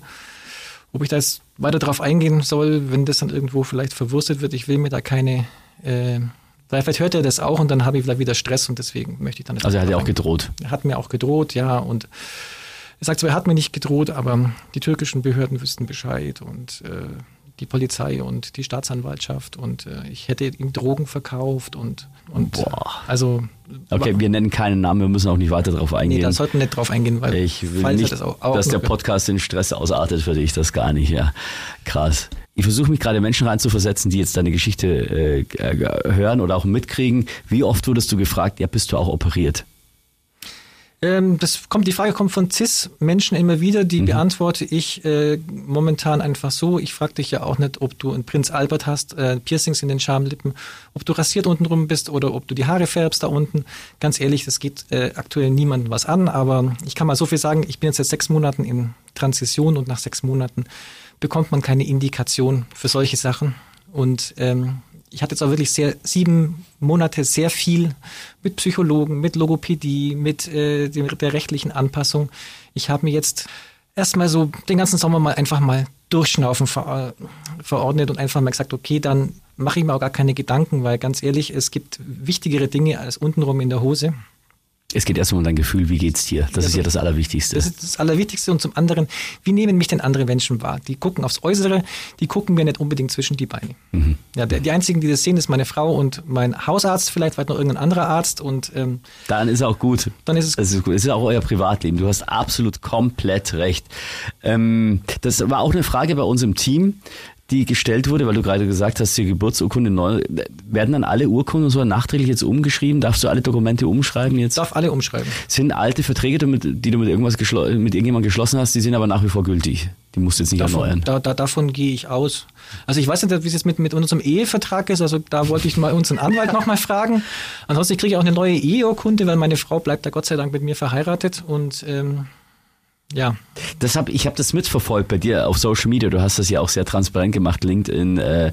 ob ich da jetzt weiter drauf eingehen soll, wenn das dann irgendwo vielleicht verwurstet wird. Ich will mir da keine, äh, vielleicht hört er das auch und dann habe ich vielleicht wieder Stress und deswegen möchte ich dann nicht. Also er hat ja auch gedroht. Er hat mir auch gedroht, ja. Und er sagt zwar, er hat mir nicht gedroht, aber die türkischen Behörden wüssten Bescheid und äh, die Polizei und die Staatsanwaltschaft und äh, ich hätte ihm Drogen verkauft und, und Boah. also Okay, wir nennen keinen Namen, wir müssen auch nicht weiter darauf eingehen. Nee, da sollten nicht drauf eingehen, weil ich will nicht, das auch, auch dass der Podcast in Stress ausartet für dich, das gar nicht, ja. Krass. Ich versuche mich gerade Menschen reinzuversetzen, die jetzt deine Geschichte äh, hören oder auch mitkriegen. Wie oft wurdest du gefragt, ja, bist du auch operiert? Ähm, das kommt, die Frage kommt von CIS-Menschen immer wieder, die mhm. beantworte ich äh, momentan einfach so. Ich frage dich ja auch nicht, ob du einen Prinz Albert hast, äh, Piercings in den Schamlippen, ob du rasiert unten rum bist oder ob du die Haare färbst da unten. Ganz ehrlich, das geht äh, aktuell niemandem was an, aber ich kann mal so viel sagen, ich bin jetzt seit sechs Monaten in Transition und nach sechs Monaten bekommt man keine Indikation für solche Sachen. Und ähm, ich hatte jetzt auch wirklich sehr sieben Monate sehr viel mit Psychologen, mit Logopädie, mit äh, der rechtlichen Anpassung. Ich habe mir jetzt erstmal so den ganzen Sommer mal einfach mal durchschnaufen ver verordnet und einfach mal gesagt, okay, dann mache ich mir auch gar keine Gedanken, weil ganz ehrlich, es gibt wichtigere Dinge als untenrum in der Hose. Es geht erstmal um dein Gefühl, wie geht's dir? Das also, ist ja das Allerwichtigste. Das ist das Allerwichtigste und zum anderen, wie nehmen mich denn andere Menschen wahr? Die gucken aufs Äußere, die gucken mir nicht unbedingt zwischen die Beine. Mhm. Ja, der, die einzigen, die das sehen, ist meine Frau und mein Hausarzt, vielleicht vielleicht noch irgendein anderer Arzt und ähm, dann ist auch gut. Dann ist es gut. Es ist, gut. es ist auch euer Privatleben. Du hast absolut komplett recht. Ähm, das war auch eine Frage bei uns im Team die gestellt wurde, weil du gerade gesagt hast, die Geburtsurkunde neu, werden dann alle Urkunden so nachträglich jetzt umgeschrieben? Darfst du alle Dokumente umschreiben jetzt? Darf alle umschreiben. Sind alte Verträge, die du mit irgendwas mit irgendjemandem geschlossen hast, die sind aber nach wie vor gültig? Die musst du jetzt nicht davon, erneuern. Da, da, davon gehe ich aus. Also ich weiß nicht, wie es jetzt mit, mit unserem Ehevertrag ist. Also da wollte ich mal unseren Anwalt nochmal fragen. Ansonsten kriege ich auch eine neue Eheurkunde, weil meine Frau bleibt da Gott sei Dank mit mir verheiratet und ähm, ja. Das hab, ich habe das mitverfolgt bei dir auf Social Media. Du hast das ja auch sehr transparent gemacht, LinkedIn, äh,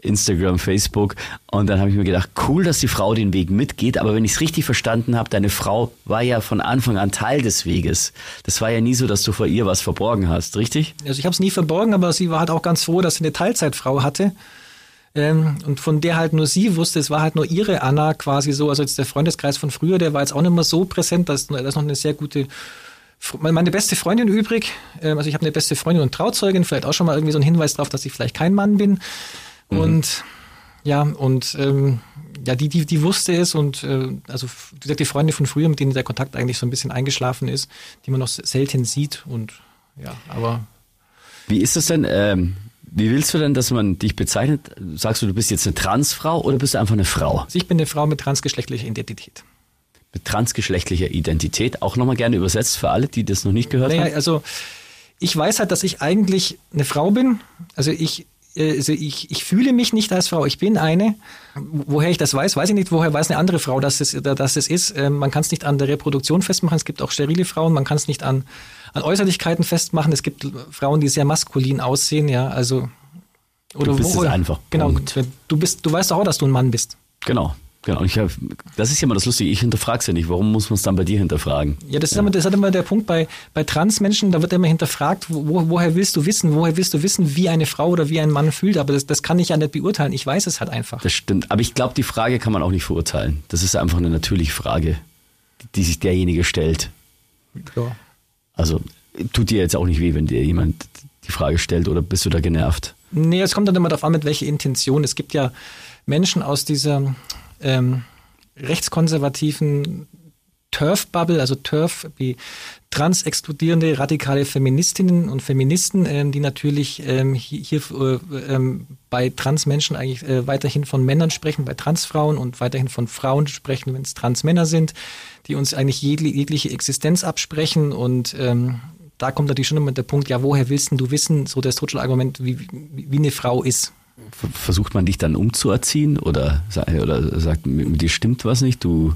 Instagram, Facebook. Und dann habe ich mir gedacht, cool, dass die Frau den Weg mitgeht. Aber wenn ich es richtig verstanden habe, deine Frau war ja von Anfang an Teil des Weges. Das war ja nie so, dass du vor ihr was verborgen hast, richtig? Also ich habe es nie verborgen, aber sie war halt auch ganz froh, dass sie eine Teilzeitfrau hatte Ähm, und von der halt nur sie wusste, es war halt nur ihre Anna quasi so. Also jetzt der Freundeskreis von früher, der war jetzt auch nicht mehr so präsent, dass das noch eine sehr gute meine beste Freundin übrig, ähm, also ich habe eine beste Freundin und Trauzeugin, vielleicht auch schon mal irgendwie so ein Hinweis darauf, dass ich vielleicht kein Mann bin. Mhm. Und ja, und ähm, ja, die, die, die wusste es und äh, also wie gesagt, die Freunde von früher, mit denen der Kontakt eigentlich so ein bisschen eingeschlafen ist, die man noch selten sieht und ja, aber. Wie ist das denn? Ähm, wie willst du denn, dass man dich bezeichnet? Sagst du, du bist jetzt eine Transfrau oder bist du einfach eine Frau? Also ich bin eine Frau mit transgeschlechtlicher Identität. Mit transgeschlechtlicher Identität, auch nochmal gerne übersetzt für alle, die das noch nicht gehört naja, haben. Also ich weiß halt, dass ich eigentlich eine Frau bin. Also ich äh, also ich, ich fühle mich nicht als Frau, ich bin eine. Woher ich das weiß, weiß ich nicht. Woher weiß eine andere Frau, dass es, dass es ist? Ähm, man kann es nicht an der Reproduktion festmachen. Es gibt auch sterile Frauen. Man kann es nicht an, an Äußerlichkeiten festmachen. Es gibt Frauen, die sehr maskulin aussehen. Ja, also oder du bist wo, es einfach. Genau. Du bist, du weißt auch, dass du ein Mann bist. Genau. Genau, ich hab, das ist ja immer das Lustige, ich hinterfrage es ja nicht. Warum muss man es dann bei dir hinterfragen? Ja, das ist, ja. Immer, das ist immer der Punkt bei, bei Transmenschen, da wird immer hinterfragt, wo, woher willst du wissen, woher willst du wissen, wie eine Frau oder wie ein Mann fühlt, aber das, das kann ich ja nicht beurteilen, ich weiß es halt einfach. Das stimmt, aber ich glaube, die Frage kann man auch nicht verurteilen. Das ist einfach eine natürliche Frage, die sich derjenige stellt. Ja. Also tut dir jetzt auch nicht weh, wenn dir jemand die Frage stellt oder bist du da genervt? Nee, es kommt dann immer darauf an, mit welcher Intention. Es gibt ja Menschen aus dieser ähm, rechtskonservativen Turf-Bubble, also Turf wie trans-exkludierende radikale Feministinnen und Feministen, ähm, die natürlich ähm, hier, hier äh, ähm, bei Transmenschen eigentlich äh, weiterhin von Männern sprechen, bei Transfrauen und weiterhin von Frauen sprechen, wenn es Transmänner sind, die uns eigentlich jegliche Existenz absprechen. Und ähm, da kommt natürlich schon immer der Punkt, ja, woher willst du wissen, so das Totschlagargument, wie, wie, wie eine Frau ist versucht man dich dann umzuerziehen oder, oder sagt, mit dir stimmt was nicht, du.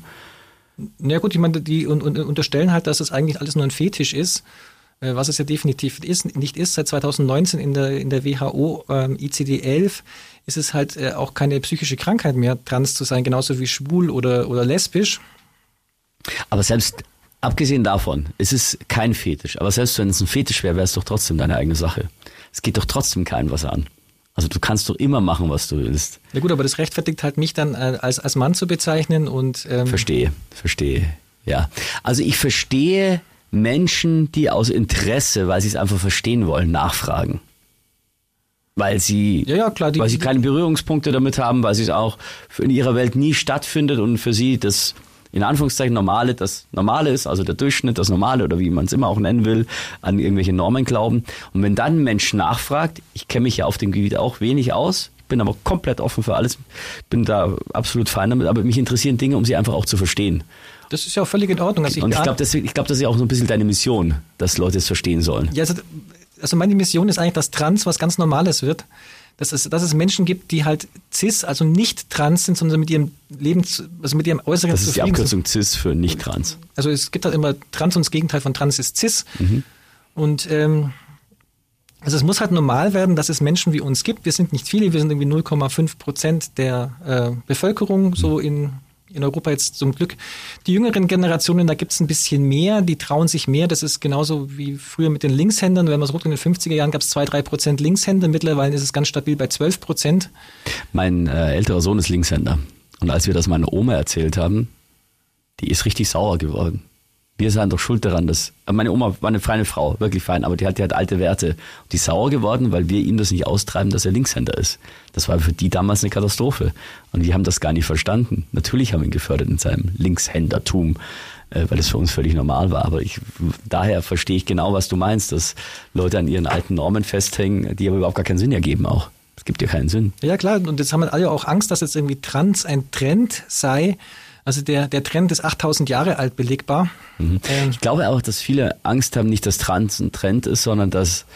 Na ja, gut, ich meine, die unterstellen halt, dass es eigentlich alles nur ein Fetisch ist, äh, was es ja definitiv ist, nicht ist. Seit 2019 in der, in der WHO ähm, ICD-11 ist es halt äh, auch keine psychische Krankheit mehr, trans zu sein, genauso wie schwul oder, oder lesbisch. Aber selbst abgesehen davon, es ist kein Fetisch, aber selbst wenn es ein Fetisch wäre, wäre es doch trotzdem deine eigene Sache. Es geht doch trotzdem keinem was an. Also du kannst doch immer machen, was du willst. Ja gut, aber das rechtfertigt halt mich dann äh, als, als Mann zu bezeichnen und ähm verstehe, verstehe. Ja, also ich verstehe Menschen, die aus Interesse, weil sie es einfach verstehen wollen, nachfragen. Weil sie, ja, ja, klar, die, weil sie keine Berührungspunkte damit haben, weil sie es auch in ihrer Welt nie stattfindet und für sie das in Anführungszeichen Normale das Normale ist, also der Durchschnitt, das Normale oder wie man es immer auch nennen will, an irgendwelche Normen glauben. Und wenn dann ein Mensch nachfragt, ich kenne mich ja auf dem Gebiet auch wenig aus, bin aber komplett offen für alles, bin da absolut fein damit, aber mich interessieren Dinge, um sie einfach auch zu verstehen. Das ist ja auch völlig in Ordnung. Also ich und ich glaube, das, ich glaub, das ist ja auch so ein bisschen deine Mission, dass Leute es verstehen sollen. Ja, also, also meine Mission ist eigentlich, dass Trans was ganz Normales wird dass es, dass es Menschen gibt, die halt cis, also nicht trans sind, sondern mit ihrem Leben, also mit ihrem Äußeren Das ist die Abkürzung cis für nicht trans. Also es gibt halt immer trans und das Gegenteil von trans ist cis. Mhm. Und ähm, also es muss halt normal werden, dass es Menschen wie uns gibt. Wir sind nicht viele, wir sind irgendwie 0,5 Prozent der äh, Bevölkerung, so mhm. in in Europa jetzt zum Glück. Die jüngeren Generationen, da gibt es ein bisschen mehr, die trauen sich mehr. Das ist genauso wie früher mit den Linkshändern. Wenn man so in den 50er Jahren gab es zwei, drei Prozent Linkshänder. Mittlerweile ist es ganz stabil bei 12 Prozent. Mein äh, älterer Sohn ist Linkshänder. Und als wir das meiner Oma erzählt haben, die ist richtig sauer geworden wir sind doch schuld daran, dass äh, meine Oma war eine feine Frau, wirklich fein, aber die hat, die hat alte Werte. Die ist sauer geworden, weil wir ihm das nicht austreiben, dass er Linkshänder ist. Das war für die damals eine Katastrophe. Und wir haben das gar nicht verstanden. Natürlich haben wir ihn gefördert in seinem Linkshändertum, äh, weil es für uns völlig normal war. Aber ich, daher verstehe ich genau, was du meinst, dass Leute an ihren alten Normen festhängen, die aber überhaupt gar keinen Sinn ergeben auch. Es gibt ja keinen Sinn. Ja klar, und jetzt haben alle auch Angst, dass jetzt irgendwie Trans ein Trend sei, also der, der Trend ist 8000 Jahre alt belegbar. Mhm. Ähm, ich glaube auch, dass viele Angst haben, nicht, dass Trans ein Trend ist, sondern dass,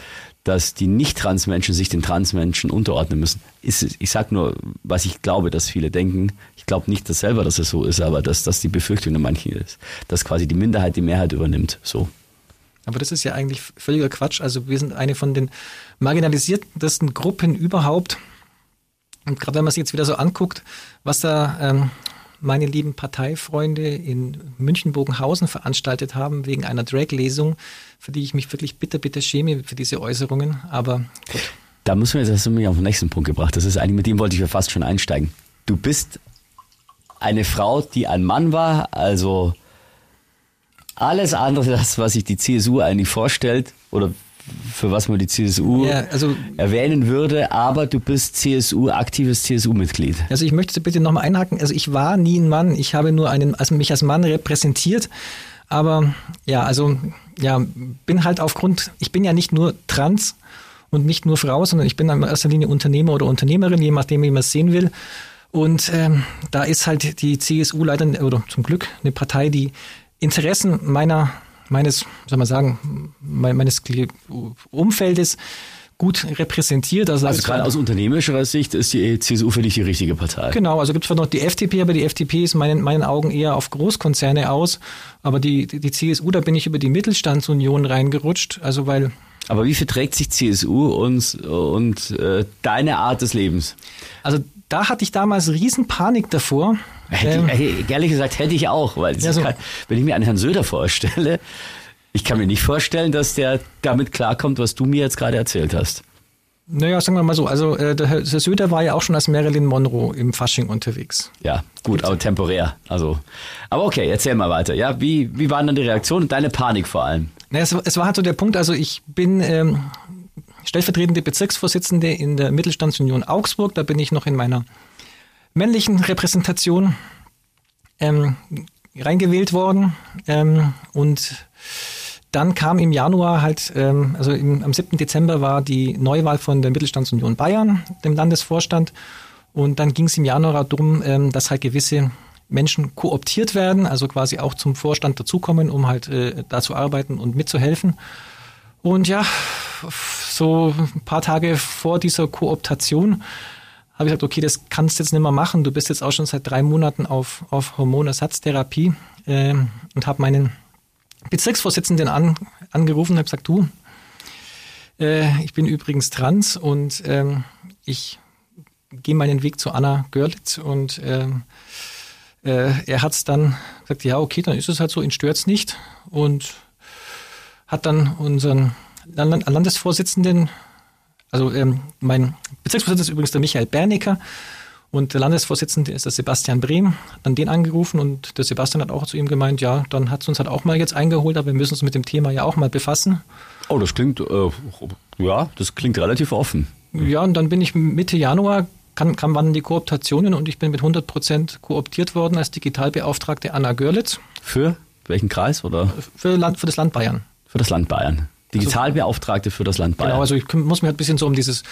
dass die Nicht-Trans-Menschen sich den Trans-Menschen unterordnen müssen. ich sage nur, was ich glaube, dass viele denken. Ich glaube nicht dass selber, dass es so ist, aber dass das die Befürchtung der manchen ist. Dass quasi die Minderheit die Mehrheit übernimmt. So. Aber das ist ja eigentlich völliger Quatsch. Also wir sind eine von den marginalisiertesten Gruppen überhaupt. Und gerade wenn man sich jetzt wieder so anguckt, was da ähm, meine lieben Parteifreunde in München-Bogenhausen veranstaltet haben wegen einer Drag-Lesung, für die ich mich wirklich bitter, bitter schäme für diese Äußerungen. Aber gut. Da müssen wir jetzt mich auf den nächsten Punkt gebracht. Das ist eigentlich, mit dem wollte ich ja fast schon einsteigen. Du bist eine Frau, die ein Mann war, also alles andere, das, was sich die CSU eigentlich vorstellt, oder für was man die CSU Ja, also- erwähnen würde, aber du bist CSU, aktives CSU-Mitglied. Also ich möchte bitte nochmal einhaken. Also ich war nie ein Mann. Ich habe nur einen, also mich als Mann repräsentiert. Aber ja, also ja, bin halt aufgrund, ich bin ja nicht nur trans und nicht nur Frau, sondern ich bin in erster Linie Unternehmer oder Unternehmerin, je nachdem, wie man es sehen will. Und ähm, da ist halt die CSU leider, oder zum Glück, eine Partei, die Interessen meiner, meines, soll man sagen, me- meines Umfeldes gut repräsentiert. Also, Also gerade aus unternehmerischer Sicht ist die CSU für dich die richtige Partei. Genau, also gibt es zwar noch die FDP, aber die FDP ist in meinen, meinen Augen eher auf Großkonzerne aus. Aber die, die, die CSU, da bin ich über die Mittelstandsunion reingerutscht. Also weil, Aber wie verträgt sich CSU und, und äh, deine Art des Lebens? also da hatte ich damals riesen Panik davor. Hätte Ähm, ich, ehrlich gesagt, hätte ich auch, weil Ja, so. kann, wenn ich mir einen Herrn Söder vorstelle, ich kann mir nicht vorstellen, dass der damit klarkommt, was du mir jetzt gerade erzählt hast. naja, sagen wir mal so, also äh, der Herr der Söder war ja auch schon als Marilyn Monroe im Fasching unterwegs. Ja, gut, aber temporär. Also, aber okay, erzähl mal weiter. Ja, wie wie waren dann die Reaktionen und deine Panik vor allem? Naja, es, es war halt so der Punkt, also ich bin ähm, stellvertretende Bezirksvorsitzende in der Mittelstandsunion Augsburg. Da bin ich noch in meiner männlichen Repräsentation ähm, reingewählt worden. Ähm, und dann kam im Januar halt, ähm, also im, am 7. Dezember war die Neuwahl von der Mittelstandsunion Bayern, dem Landesvorstand. Und dann ging es im Januar darum, ähm, dass halt gewisse Menschen kooptiert werden, also quasi auch zum Vorstand dazukommen, um halt äh, da zu arbeiten und mitzuhelfen. Und ja, so ein paar Tage vor dieser Kooptation habe ich gesagt, okay, das kannst du jetzt nicht mehr machen. Du bist jetzt auch schon seit drei Monaten auf, auf Hormonersatztherapie ähm, und habe meinen Bezirksvorsitzenden an, angerufen und habe gesagt, du, äh, ich bin übrigens trans und ähm, ich gehe meinen Weg zu Anna Görlitz und ähm, äh, er hat es dann gesagt, ja, okay, dann ist es halt so, ihn stört's nicht und hat dann unseren Land- Landesvorsitzenden, also ähm, mein Bezirksvorsitzender ist übrigens der Michael Bernecker und der Landesvorsitzende ist der Sebastian Brehm, dann den angerufen und der Sebastian hat auch zu ihm gemeint, ja, dann hat es uns halt auch mal jetzt eingeholt, aber wir müssen uns mit dem Thema ja auch mal befassen. Oh, das klingt, äh, ja, das klingt relativ offen. Ja, und dann bin ich Mitte Januar, kam, kam wann die Kooptationen und ich bin mit 100 Prozent kooptiert worden als Digitalbeauftragte Anna Görlitz Für welchen Kreis oder für, Land, für das Land Bayern. für das Land Bayern? Digitalbeauftragte für das Land Bayern. Genau, also ich muss mich halt ein bisschen so um dieses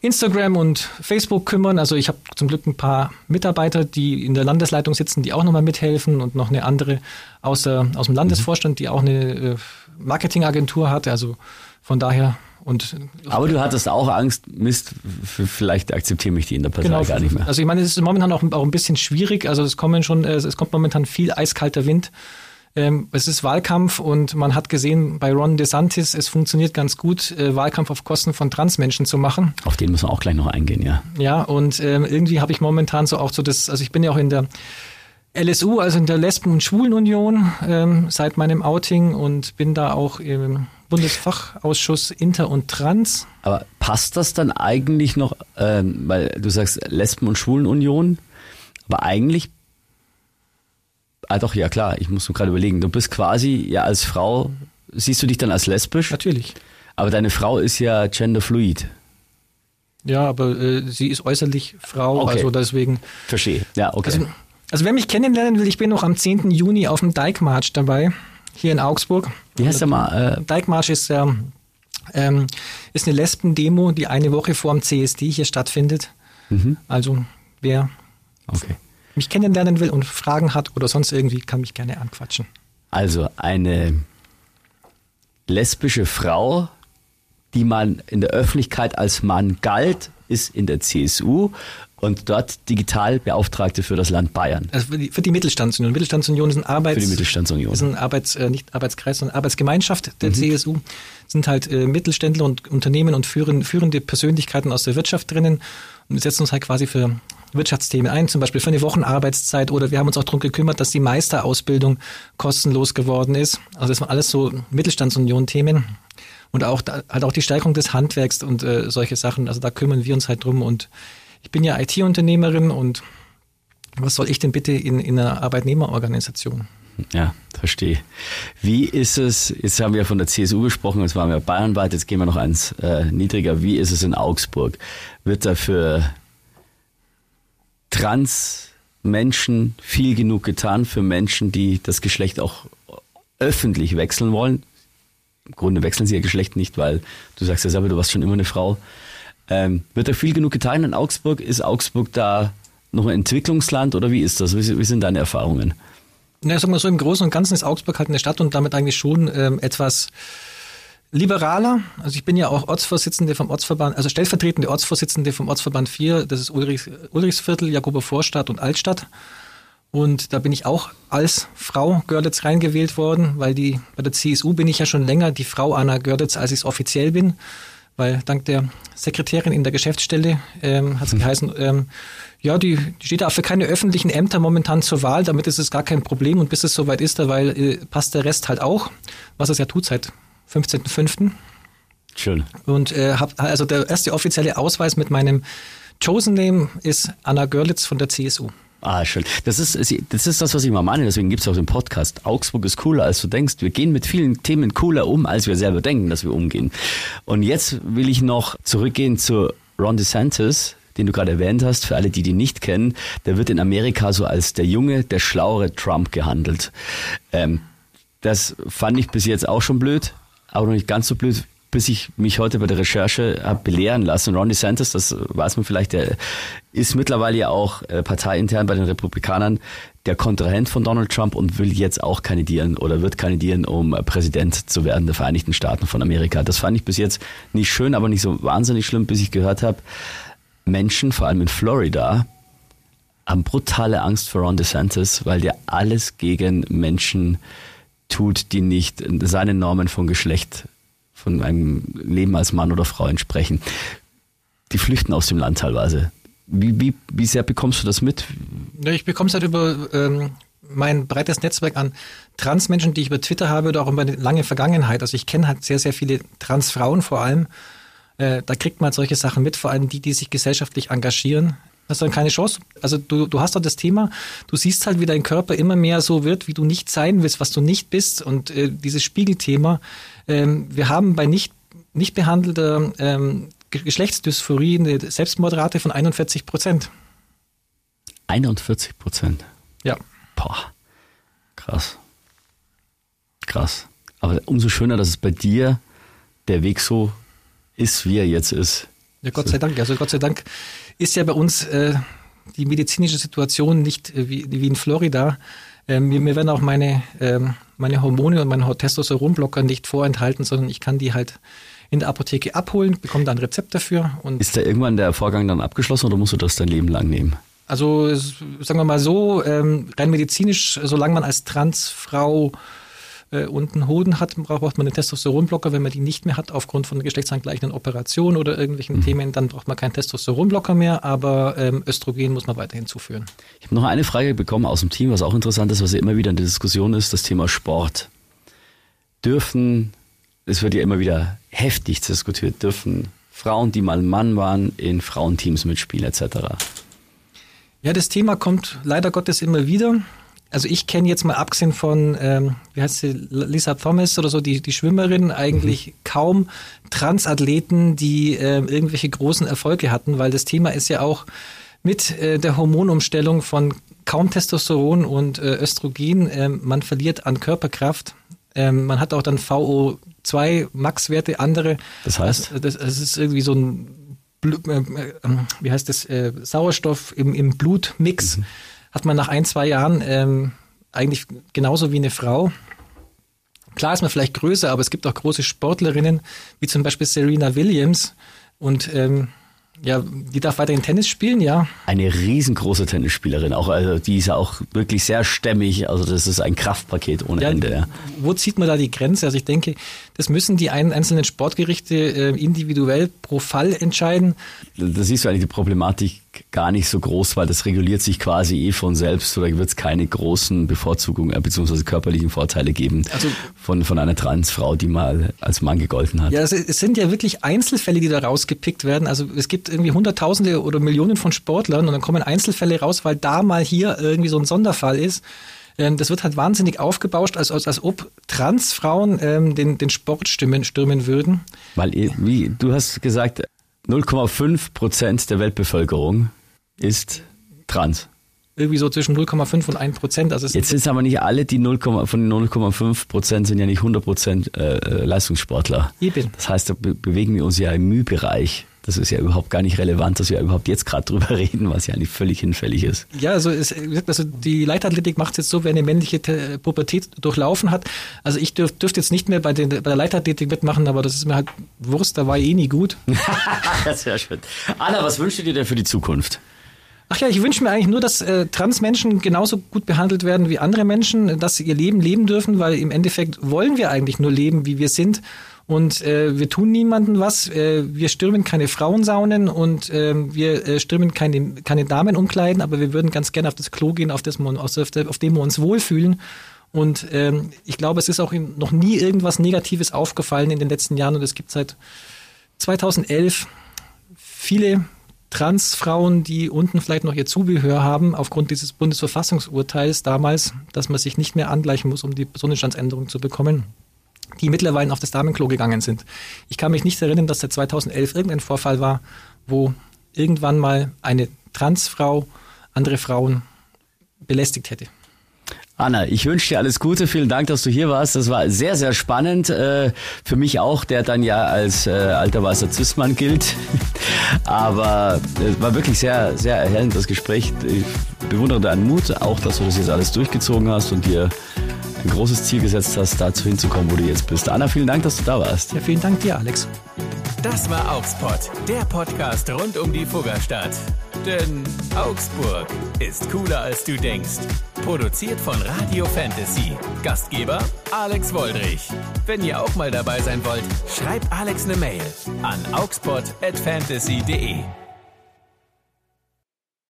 Instagram und Facebook kümmern. Also ich habe zum Glück ein paar Mitarbeiter, die in der Landesleitung sitzen, die auch nochmal mithelfen und noch eine andere aus, der, aus dem Landesvorstand, die auch eine äh, Marketingagentur hat. Also von daher und Aber du hattest auch Angst, Mist, vielleicht akzeptieren mich die in der Partei genau, gar nicht mehr. also ich meine, es ist momentan auch, auch ein bisschen schwierig. Also es kommen schon, äh, es kommt momentan viel eiskalter Wind. Ähm, es ist Wahlkampf und man hat gesehen bei Ron DeSantis, es funktioniert ganz gut, äh, Wahlkampf auf Kosten von Transmenschen zu machen. Auf den müssen wir auch gleich noch eingehen, ja. Ja, und ähm, irgendwie habe ich momentan so auch so das, also ich bin ja auch in der LSU, also in der Lesben- und Schwulenunion ähm, seit meinem Outing und bin da auch im Bundesfachausschuss Inter und Trans. Aber passt das dann eigentlich noch, ähm, weil du sagst Lesben- und Schwulenunion, aber eigentlich, ah doch, ja klar, ich muss nur gerade überlegen, du bist quasi ja als Frau, siehst du dich dann als lesbisch, Natürlich. aber deine Frau ist ja genderfluid. Ja, aber äh, sie ist äußerlich Frau, Okay. also deswegen. Verstehe. Ja, okay. Also, also wer mich kennenlernen will, ich bin noch am 10. Juni auf dem Dijkmarsch dabei, hier in Augsburg. Wie heißt der mal? Äh, Dijkmarsch ist, ähm, ähm, ist eine Lesben-Demo, die eine Woche vor dem CSD hier stattfindet. Also wer okay. Mich kennenlernen will und Fragen hat oder sonst irgendwie, kann mich gerne anquatschen. Also eine lesbische Frau, die man in der Öffentlichkeit als Mann galt, ist in der CSU und dort Digitalbeauftragte für das Land Bayern. Also für die, für die Mittelstandsunion. Mittelstandsunion ist ein Arbeits, Für die Mittelstandsunion. ist ein Arbeits, äh, nicht Arbeitskreis, sondern Arbeitsgemeinschaft der CSU. Sind halt äh, Mittelständler und Unternehmen und führen, führende Persönlichkeiten aus der Wirtschaft drinnen und wir setzen uns halt quasi für Wirtschaftsthemen ein, zum Beispiel für eine Wochenarbeitszeit oder wir haben uns auch darum gekümmert, dass die Meisterausbildung kostenlos geworden ist. Also das waren alles so Mittelstandsunion-Themen. und auch halt auch die Steigerung des Handwerks und äh, solche Sachen. Also da kümmern wir uns halt drum und ich bin ja IT-Unternehmerin und was soll ich denn bitte in, in einer Arbeitnehmerorganisation? Ja, verstehe. Wie ist es, jetzt haben wir von der CSU gesprochen, jetzt waren wir bayernweit, jetzt gehen wir noch eins äh, niedriger. Wie ist es in Augsburg? Wird da für Trans-Menschen viel genug getan, für Menschen, die das Geschlecht auch öffentlich wechseln wollen? Im Grunde wechseln sie ihr Geschlecht nicht, weil du sagst ja selber, du warst schon immer eine Frau. Ähm, wird da viel genug getan in Augsburg? Ist Augsburg da noch ein Entwicklungsland oder wie ist das? Wie, wie sind deine Erfahrungen? Na, sagen wir so, im Großen und Ganzen ist Augsburg halt eine Stadt und damit eigentlich schon ähm, etwas liberaler. Also ich bin ja auch Ortsvorsitzende vom Ortsverband, also stellvertretende Ortsvorsitzende vom Ortsverband 4, das ist Ulrichs, Ulrichsviertel, Jakober Vorstadt und Altstadt. Und da bin ich auch als Frau Görlitz reingewählt worden, weil die bei der CSU bin ich ja schon länger die Frau Anna Görlitz, als ich es offiziell bin weil dank der Sekretärin in der Geschäftsstelle ähm, hat es mhm. geheißen, ähm, ja, die, die steht auch für keine öffentlichen Ämter momentan zur Wahl, damit ist es gar kein Problem und bis es soweit ist, weil äh, passt der Rest halt auch, was es ja tut seit 15.05. Schön. Und äh, hab, also der erste offizielle Ausweis mit meinem Chosen Name ist Anna Görlitz von der CSU. Ah, schön. Das ist, das ist das, was ich mal meine. Deswegen gibt es auch den Podcast. Augsburg ist cooler, als du denkst. Wir gehen mit vielen Themen cooler um, als wir selber denken, dass wir umgehen. Und jetzt will ich noch zurückgehen zu Ron DeSantis, den du gerade erwähnt hast. Für alle, die die nicht kennen, der wird in Amerika so als der junge, der schlauere Trump gehandelt. Ähm, das fand ich bis jetzt auch schon blöd, aber noch nicht ganz so blöd bis ich mich heute bei der Recherche habe belehren lassen. Ron DeSantis, das weiß man vielleicht, der ist mittlerweile ja auch äh, parteiintern bei den Republikanern der Kontrahent von Donald Trump und will jetzt auch kandidieren oder wird kandidieren, um Präsident zu werden der Vereinigten Staaten von Amerika. Das fand ich bis jetzt nicht schön, aber nicht so wahnsinnig schlimm, bis ich gehört habe, Menschen, vor allem in Florida, haben brutale Angst vor Ron DeSantis, weil der alles gegen Menschen tut, die nicht seinen Normen von Geschlecht von einem Leben als Mann oder Frau entsprechen. Die flüchten aus dem Land teilweise. Wie, wie, wie sehr bekommst du das mit? Ich bekomme es halt über ähm, mein breites Netzwerk an Transmenschen, die ich über Twitter habe oder auch über eine lange Vergangenheit. Also ich kenne halt sehr, sehr viele Transfrauen vor allem. Äh, da kriegt man halt solche Sachen mit, vor allem die, die sich gesellschaftlich engagieren. Hast du dann keine Chance. Also du, du hast doch das Thema, du siehst halt, wie dein Körper immer mehr so wird, wie du nicht sein willst, was du nicht bist. Und äh, dieses Spiegelthema, ähm, wir haben bei nicht, nicht behandelter ähm, Geschlechtsdysphorie eine Selbstmordrate von 41 Prozent. 41 Prozent? Ja. Boah, krass. Krass. Aber umso schöner, dass es bei dir der Weg so ist, wie er jetzt ist. Ja, Gott sei Dank. Also Gott sei Dank ist ja bei uns äh, die medizinische Situation nicht äh, wie, wie in Florida. Ähm, mir, mir werden auch meine, ähm, meine Hormone und meine Testosteronblocker nicht vorenthalten, sondern ich kann die halt in der Apotheke abholen, bekomme da ein Rezept dafür. Und ist da irgendwann der Vorgang dann abgeschlossen oder musst du das dein Leben lang nehmen? Also sagen wir mal so, ähm, rein medizinisch, solange man als Transfrau äh, und einen Hoden hat, braucht man einen Testosteronblocker. Wenn man die nicht mehr hat, aufgrund von geschlechtsangleichenden Operationen oder irgendwelchen mhm. Themen, dann braucht man keinen Testosteronblocker mehr, aber ähm, Östrogen muss man weiterhin zuführen. Ich habe noch eine Frage bekommen aus dem Team, was auch interessant ist, was ja immer wieder in der Diskussion ist, das Thema Sport. Dürfen, es wird ja immer wieder heftig diskutiert, dürfen Frauen, die mal Mann waren, in Frauenteams mitspielen etc. Ja, das Thema kommt leider Gottes immer wieder also ich kenne jetzt mal abgesehen von, ähm, wie heißt sie, Lisa Thomas oder so, die, die Schwimmerin, eigentlich mhm. kaum Transathleten, die äh, irgendwelche großen Erfolge hatten, weil das Thema ist ja auch mit äh, der Hormonumstellung von kaum Testosteron und äh, Östrogen, äh, man verliert an Körperkraft. Ähm, man hat auch dann VO2 Max-Werte, andere. Das heißt? Das, das, das ist irgendwie so ein, äh, äh, wie heißt das, äh, Sauerstoff im, im Blutmix. Mhm hat man nach ein, zwei Jahren ähm, eigentlich genauso wie eine Frau. Klar ist man vielleicht größer, aber es gibt auch große Sportlerinnen, wie zum Beispiel Serena Williams. Und ähm, ja, die darf weiterhin Tennis spielen, ja. Eine riesengroße Tennisspielerin, auch also die ist ja auch wirklich sehr stämmig, also das ist ein Kraftpaket ohne ja, Ende. Ja. Wo zieht man da die Grenze? Also ich denke, das müssen die einzelnen Sportgerichte äh, individuell pro Fall entscheiden. Da siehst du eigentlich die Problematik gar nicht so groß, weil das reguliert sich quasi eh von selbst oder wird es keine großen Bevorzugungen äh, bzw. körperlichen Vorteile geben also, von, von einer Transfrau, die mal als Mann gegolten hat. Ja, es, es sind ja wirklich Einzelfälle, die da rausgepickt werden. Also es gibt irgendwie Hunderttausende oder Millionen von Sportlern und dann kommen Einzelfälle raus, weil da mal hier irgendwie so ein Sonderfall ist. Ähm, das wird halt wahnsinnig aufgebauscht, als, als, als ob Transfrauen ähm, den, den Sport stürmen, stürmen würden. Weil, wie du hast gesagt, 0,5 Prozent der Weltbevölkerung ist trans. Irgendwie so zwischen 0,5 und 1 Prozent. Also Jetzt sind es aber nicht alle, die 0, von den 0,5 Prozent sind ja nicht 100 Prozent äh, äh, Leistungssportler. Eben. Das heißt, da be bewegen wir uns ja im Mühbereich. Das ist ja überhaupt gar nicht relevant, dass wir überhaupt jetzt gerade drüber reden, was ja eigentlich völlig hinfällig ist. Ja, also, es, also die Leichtathletik macht es jetzt so, wer eine männliche Pubertät durchlaufen hat. Also ich dürf, dürfte jetzt nicht mehr bei, den, bei der Leichtathletik mitmachen, aber das ist mir halt Wurst, da war eh nie gut. Sehr schön. Anna, was wünschst du dir denn für die Zukunft? Ach ja, ich wünsche mir eigentlich nur, dass äh, Transmenschen genauso gut behandelt werden wie andere Menschen, dass sie ihr Leben leben dürfen, weil im Endeffekt wollen wir eigentlich nur leben, wie wir sind. Und äh, wir tun niemandem was. Äh, wir stürmen keine Frauensaunen und äh, wir äh, stürmen keine, keine Damen umkleiden, aber wir würden ganz gerne auf das Klo gehen, auf, das man, auf, auf dem wir uns wohlfühlen. Und ähm, ich glaube, es ist auch noch nie irgendwas Negatives aufgefallen in den letzten Jahren und es gibt seit 2011 viele Transfrauen, die unten vielleicht noch ihr Zubehör haben, aufgrund dieses Bundesverfassungsurteils damals, dass man sich nicht mehr angleichen muss, um die Personenstandsänderung zu bekommen die mittlerweile auf das Damenklo gegangen sind. Ich kann mich nicht erinnern, dass seit 2011 irgendein Vorfall war, wo irgendwann mal eine Transfrau andere Frauen belästigt hätte. Anna, ich wünsche dir alles Gute. Vielen Dank, dass du hier warst. Das war sehr, sehr spannend. Äh, für mich auch, der dann ja als äh, alter weißer Zismann gilt. Aber es war wirklich sehr, sehr erhellend, das Gespräch. Ich bewundere deinen Mut, auch, dass du das jetzt alles durchgezogen hast und dir ein großes Ziel gesetzt hast, dazu hinzukommen, wo du jetzt bist. Anna, vielen Dank, dass du da warst. Ja, vielen Dank dir, Alex. Das war Augsburg, der Podcast rund um die Fuggerstadt. Denn Augsburg ist cooler als du denkst. Produziert von Radio Fantasy. Gastgeber Alex Woldrich. Wenn ihr auch mal dabei sein wollt, schreibt Alex eine Mail an augsburg@fantasy.de.